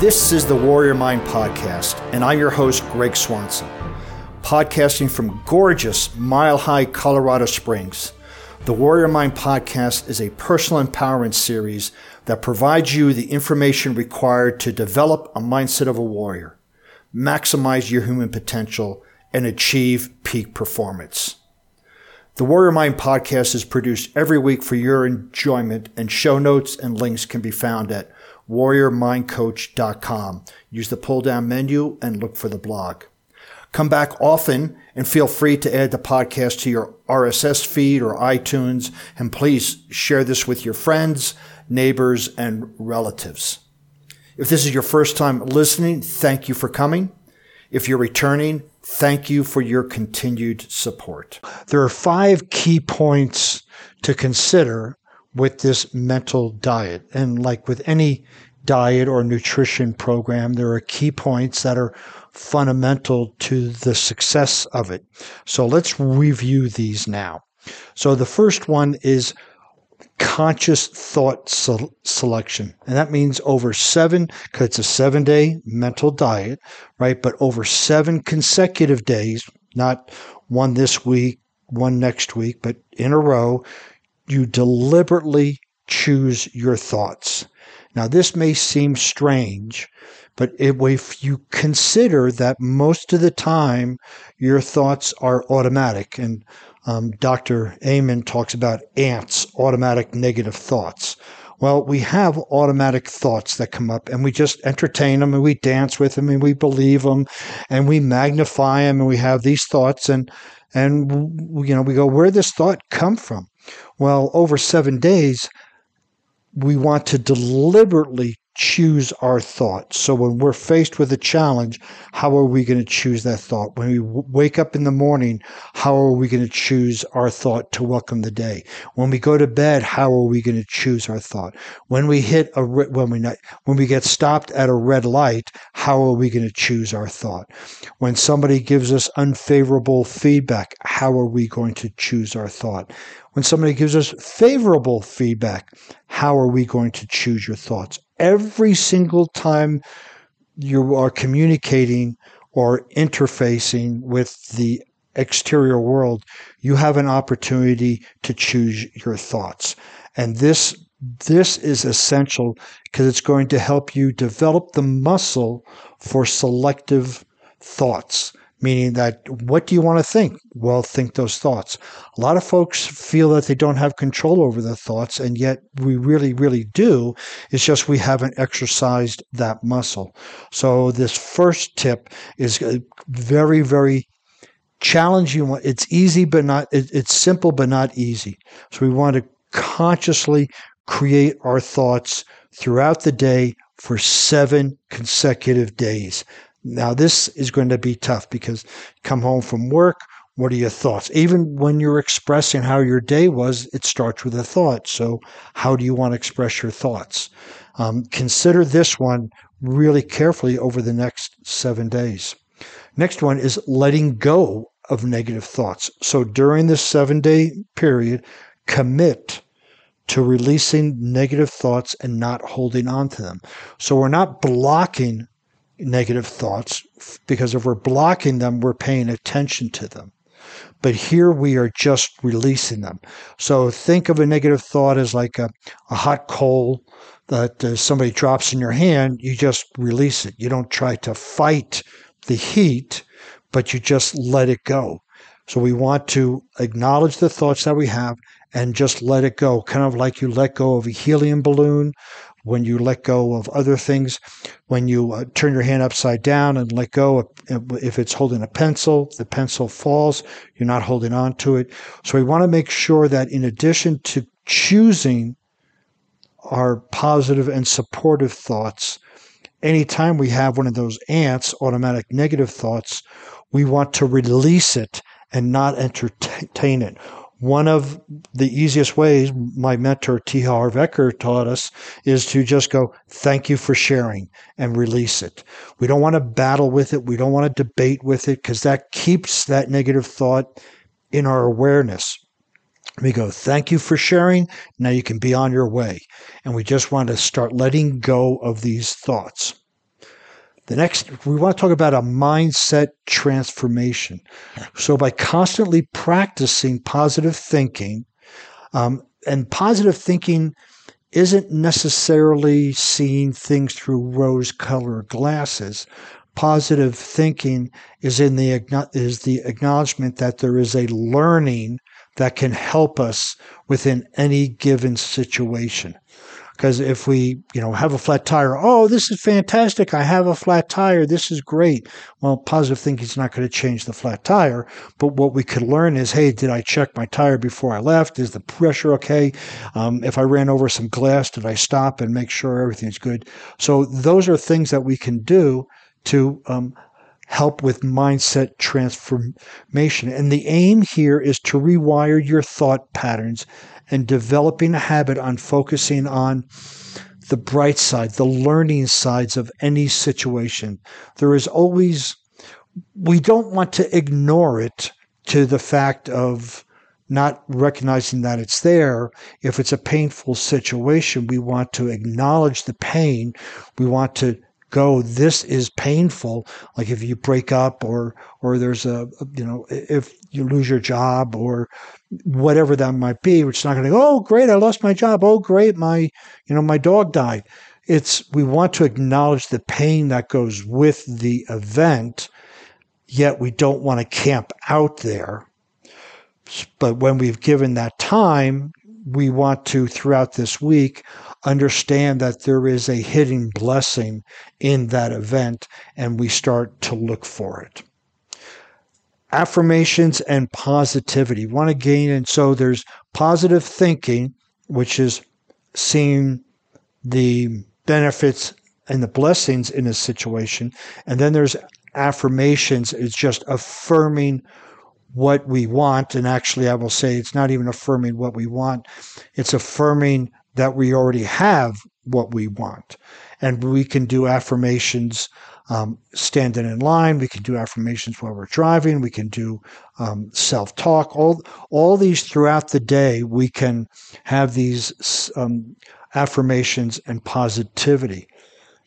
This is the Warrior Mind Podcast, and I'm your host, Greg Swanson, podcasting from gorgeous Mile High, Colorado Springs. The Warrior Mind Podcast is a personal empowerment series that provides you the information required to develop a mindset of a warrior, maximize your human potential, and achieve peak performance. The Warrior Mind podcast is produced every week for your enjoyment, and show notes and links can be found at warriormindcoach.com. Use the pull down menu and look for the blog. Come back often and feel free to add the podcast to your RSS feed or iTunes. And please share this with your friends, neighbors, and relatives. If this is your first time listening, thank you for coming. If you're returning, thank you for your continued support. There are five key points to consider with this mental diet. And like with any diet or nutrition program, there are key points that are fundamental to the success of it. So let's review these now. So the first one is conscious thought se- selection. And that means over seven, because it's a seven day mental diet, right? But over seven consecutive days, not one this week, one next week, but in a row, you deliberately choose your thoughts. Now, this may seem strange, but if you consider that most of the time your thoughts are automatic, and um, Dr. Amen talks about ants, automatic negative thoughts. Well, we have automatic thoughts that come up and we just entertain them and we dance with them and we believe them and we magnify them and we have these thoughts and, and, you know, we go, where this thought come from? Well, over seven days, we want to deliberately choose our thoughts. So when we're faced with a challenge, how are we going to choose that thought? When we w- wake up in the morning, how are we going to choose our thought to welcome the day? When we go to bed, how are we going to choose our thought? When we hit a re- when we not, when we get stopped at a red light, how are we going to choose our thought? When somebody gives us unfavorable feedback, how are we going to choose our thought? When somebody gives us favorable feedback, how are we going to choose your thoughts? Every single time you are communicating or interfacing with the exterior world, you have an opportunity to choose your thoughts. And this this is essential because it's going to help you develop the muscle for selective thoughts meaning that what do you want to think? Well, think those thoughts. A lot of folks feel that they don't have control over their thoughts, and yet we really, really do. It's just we haven't exercised that muscle. So, this first tip is very, very challenging. It's easy, but not, it's simple, but not easy. So, we want to consciously create our thoughts throughout the day for seven consecutive days. Now, this is going to be tough because come home from work, what are your thoughts? Even when you're expressing how your day was, it starts with a thought. So, how do you want to express your thoughts? Um, consider this one really carefully over the next seven days. Next one is letting go of negative thoughts. So, during this seven day period, commit to releasing negative thoughts and not holding on to them. So, we're not blocking negative thoughts because if we're blocking them, we're paying attention to them. But here we are just releasing them. So think of a negative thought as like a, a hot coal that uh, somebody drops in your hand. You just release it. You don't try to fight the heat, but you just let it go. So we want to acknowledge the thoughts that we have and just let it go, kind of like you let go of a helium balloon when you let go of other things, when you uh, turn your hand upside down and let go, if it's holding a pencil, the pencil falls, you're not holding on to it. So we want to make sure that in addition to choosing our positive and supportive thoughts, anytime we have one of those ants, automatic negative thoughts, we want to release it and not entertain it one of the easiest ways my mentor T. Harv taught us is to just go, thank you for sharing and release it. We don't want to battle with it. We don't want to debate with it because that keeps that negative thought in our awareness. We go, thank you for sharing. Now you can be on your way. And we just want to start letting go of these thoughts. The next, we want to talk about a mindset transformation. So by constantly practicing positive thinking, um, and positive thinking isn't necessarily seeing things through rose colored glasses. Positive thinking is in the is the acknowledgement that there is a learning that can help us within any given situation. Because if we, you know, have a flat tire, oh, this is fantastic. I have a flat tire. This is great. Well, positive thinking is not going to change the flat tire. But what we could learn is, hey, did I check my tire before I left? Is the pressure okay? Um, if I ran over some glass, did I stop and make sure everything's good? So those are things that we can do to um, help with mindset transformation. And the aim here is to rewire your thought patterns and developing a habit on focusing on the bright side, the learning sides of any situation. There is always, we don't want to ignore it to the fact of not recognizing that it's there. If it's a painful situation, we want to acknowledge the pain. We want to go this is painful like if you break up or or there's a you know if you lose your job or whatever that might be, which is not going to go, oh, great, I lost my job. Oh, great, my, you know, my dog died. It's, we want to acknowledge the pain that goes with the event, yet we don't want to camp out there. But when we've given that time, we want to, throughout this week, understand that there is a hidden blessing in that event, and we start to look for it affirmations and positivity. want to gain, and so there's positive thinking, which is seeing the benefits and the blessings in a situation, and then there's affirmations. It's just affirming what we want, and actually, I will say it's not even affirming what we want; it's affirming that we already have what we want, and we can do affirmations um, standing in line. We can do affirmations while we're driving. We can do um, self talk. All all these throughout the day, we can have these um, affirmations and positivity.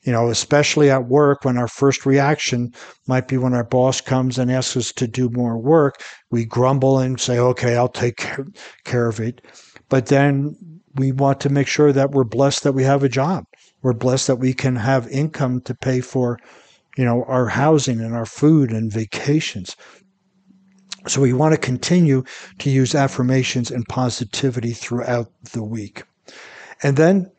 You know, especially at work when our first reaction might be when our boss comes and asks us to do more work, we grumble and say, okay, I'll take care, care of it. But then we want to make sure that we're blessed that we have a job. We're blessed that we can have income to pay for you know, our housing and our food and vacations. So we want to continue to use affirmations and positivity throughout the week. And then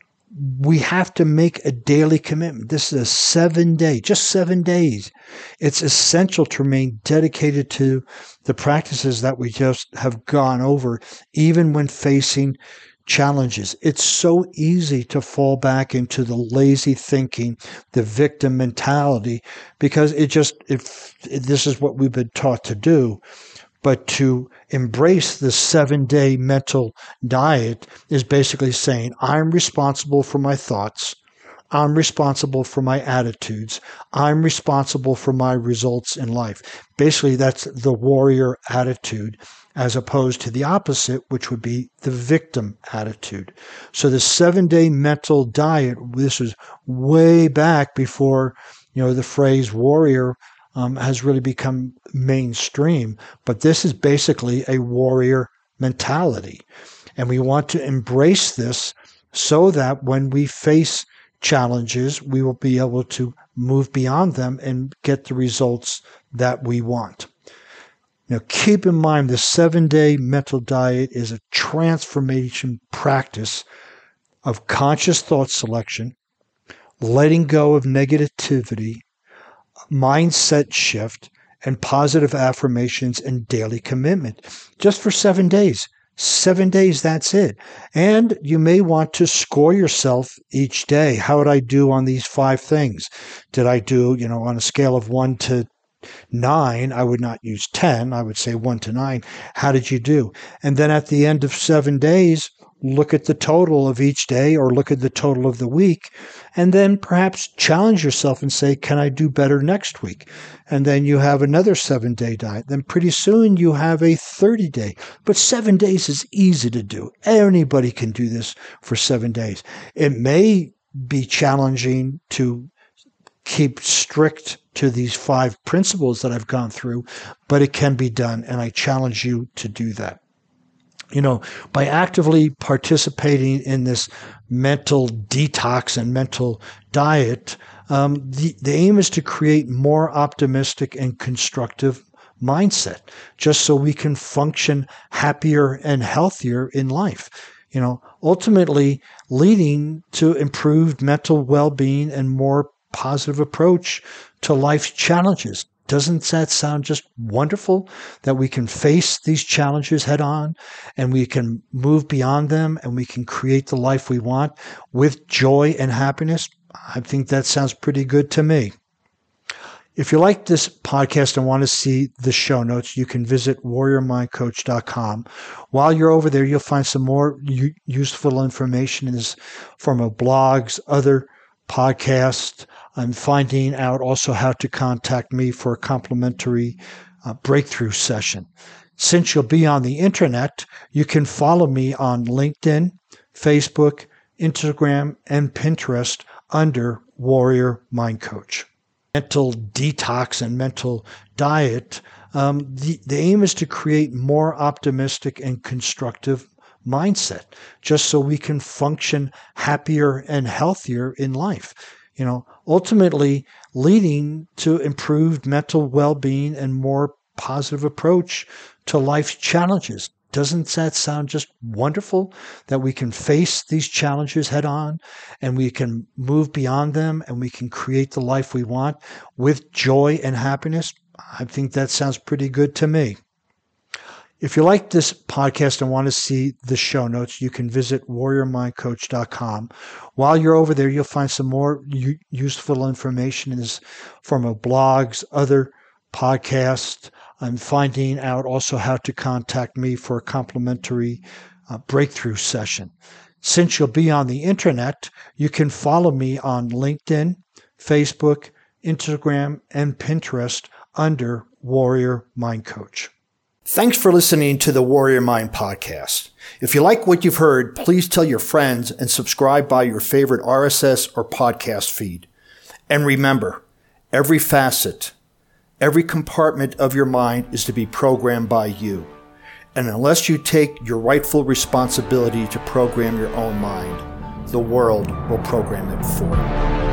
we have to make a daily commitment. This is a seven day, just seven days. It's essential to remain dedicated to the practices that we just have gone over, even when facing challenges. It's so easy to fall back into the lazy thinking, the victim mentality, because it just, if this is what we've been taught to do, but to embrace the seven day mental diet is basically saying, I'm responsible for my thoughts. I'm responsible for my attitudes. I'm responsible for my results in life. Basically, that's the warrior attitude as opposed to the opposite, which would be the victim attitude. So the seven day mental diet, this was way back before, you know, the phrase warrior um, has really become mainstream. But this is basically a warrior mentality. And we want to embrace this so that when we face challenges, we will be able to move beyond them and get the results that we want. Now, keep in mind the seven day mental diet is a transformation practice of conscious thought selection, letting go of negativity, mindset shift, and positive affirmations and daily commitment just for seven days. Seven days, that's it. And you may want to score yourself each day. How would I do on these five things? Did I do, you know, on a scale of one to nine, I would not use 10. I would say one to nine. How did you do? And then at the end of seven days, look at the total of each day or look at the total of the week and then perhaps challenge yourself and say, can I do better next week? And then you have another seven day diet. Then pretty soon you have a 30 day. But seven days is easy to do. Anybody can do this for seven days. It may be challenging to keep strict to these five principles that I've gone through, but it can be done. And I challenge you to do that. You know, by actively participating in this mental detox and mental diet, um, the, the aim is to create more optimistic and constructive mindset just so we can function happier and healthier in life you know ultimately leading to improved mental well-being and more positive approach to life's challenges doesn't that sound just wonderful that we can face these challenges head on and we can move beyond them and we can create the life we want with joy and happiness I think that sounds pretty good to me. If you like this podcast and want to see the show notes, you can visit warriormindcoach.com. While you're over there, you'll find some more useful information in this form of blogs, other podcasts. I'm finding out also how to contact me for a complimentary uh, breakthrough session. Since you'll be on the internet, you can follow me on LinkedIn, Facebook, Instagram, and Pinterest under Warrior Mind Coach. Mental detox and mental diet. Um, the, the aim is to create more optimistic and constructive mindset just so we can function happier and healthier in life you know ultimately leading to improved mental well-being and more positive approach to life's challenges doesn't that sound just wonderful that we can face these challenges head on and we can move beyond them and we can create the life we want with joy and happiness? I think that sounds pretty good to me. If you like this podcast and want to see the show notes, you can visit warriormindcoach.com. While you're over there, you'll find some more u- useful information in this form of blogs, other podcasts, I'm finding out also how to contact me for a complimentary uh, breakthrough session. Since you'll be on the internet, you can follow me on LinkedIn, Facebook, Instagram, and Pinterest under Warrior Mind Coach. Thanks for listening to the Warrior Mind podcast. If you like what you've heard, please tell your friends and subscribe by your favorite RSS or podcast feed. And remember, every facet, Every compartment of your mind is to be programmed by you. And unless you take your rightful responsibility to program your own mind, the world will program it for you.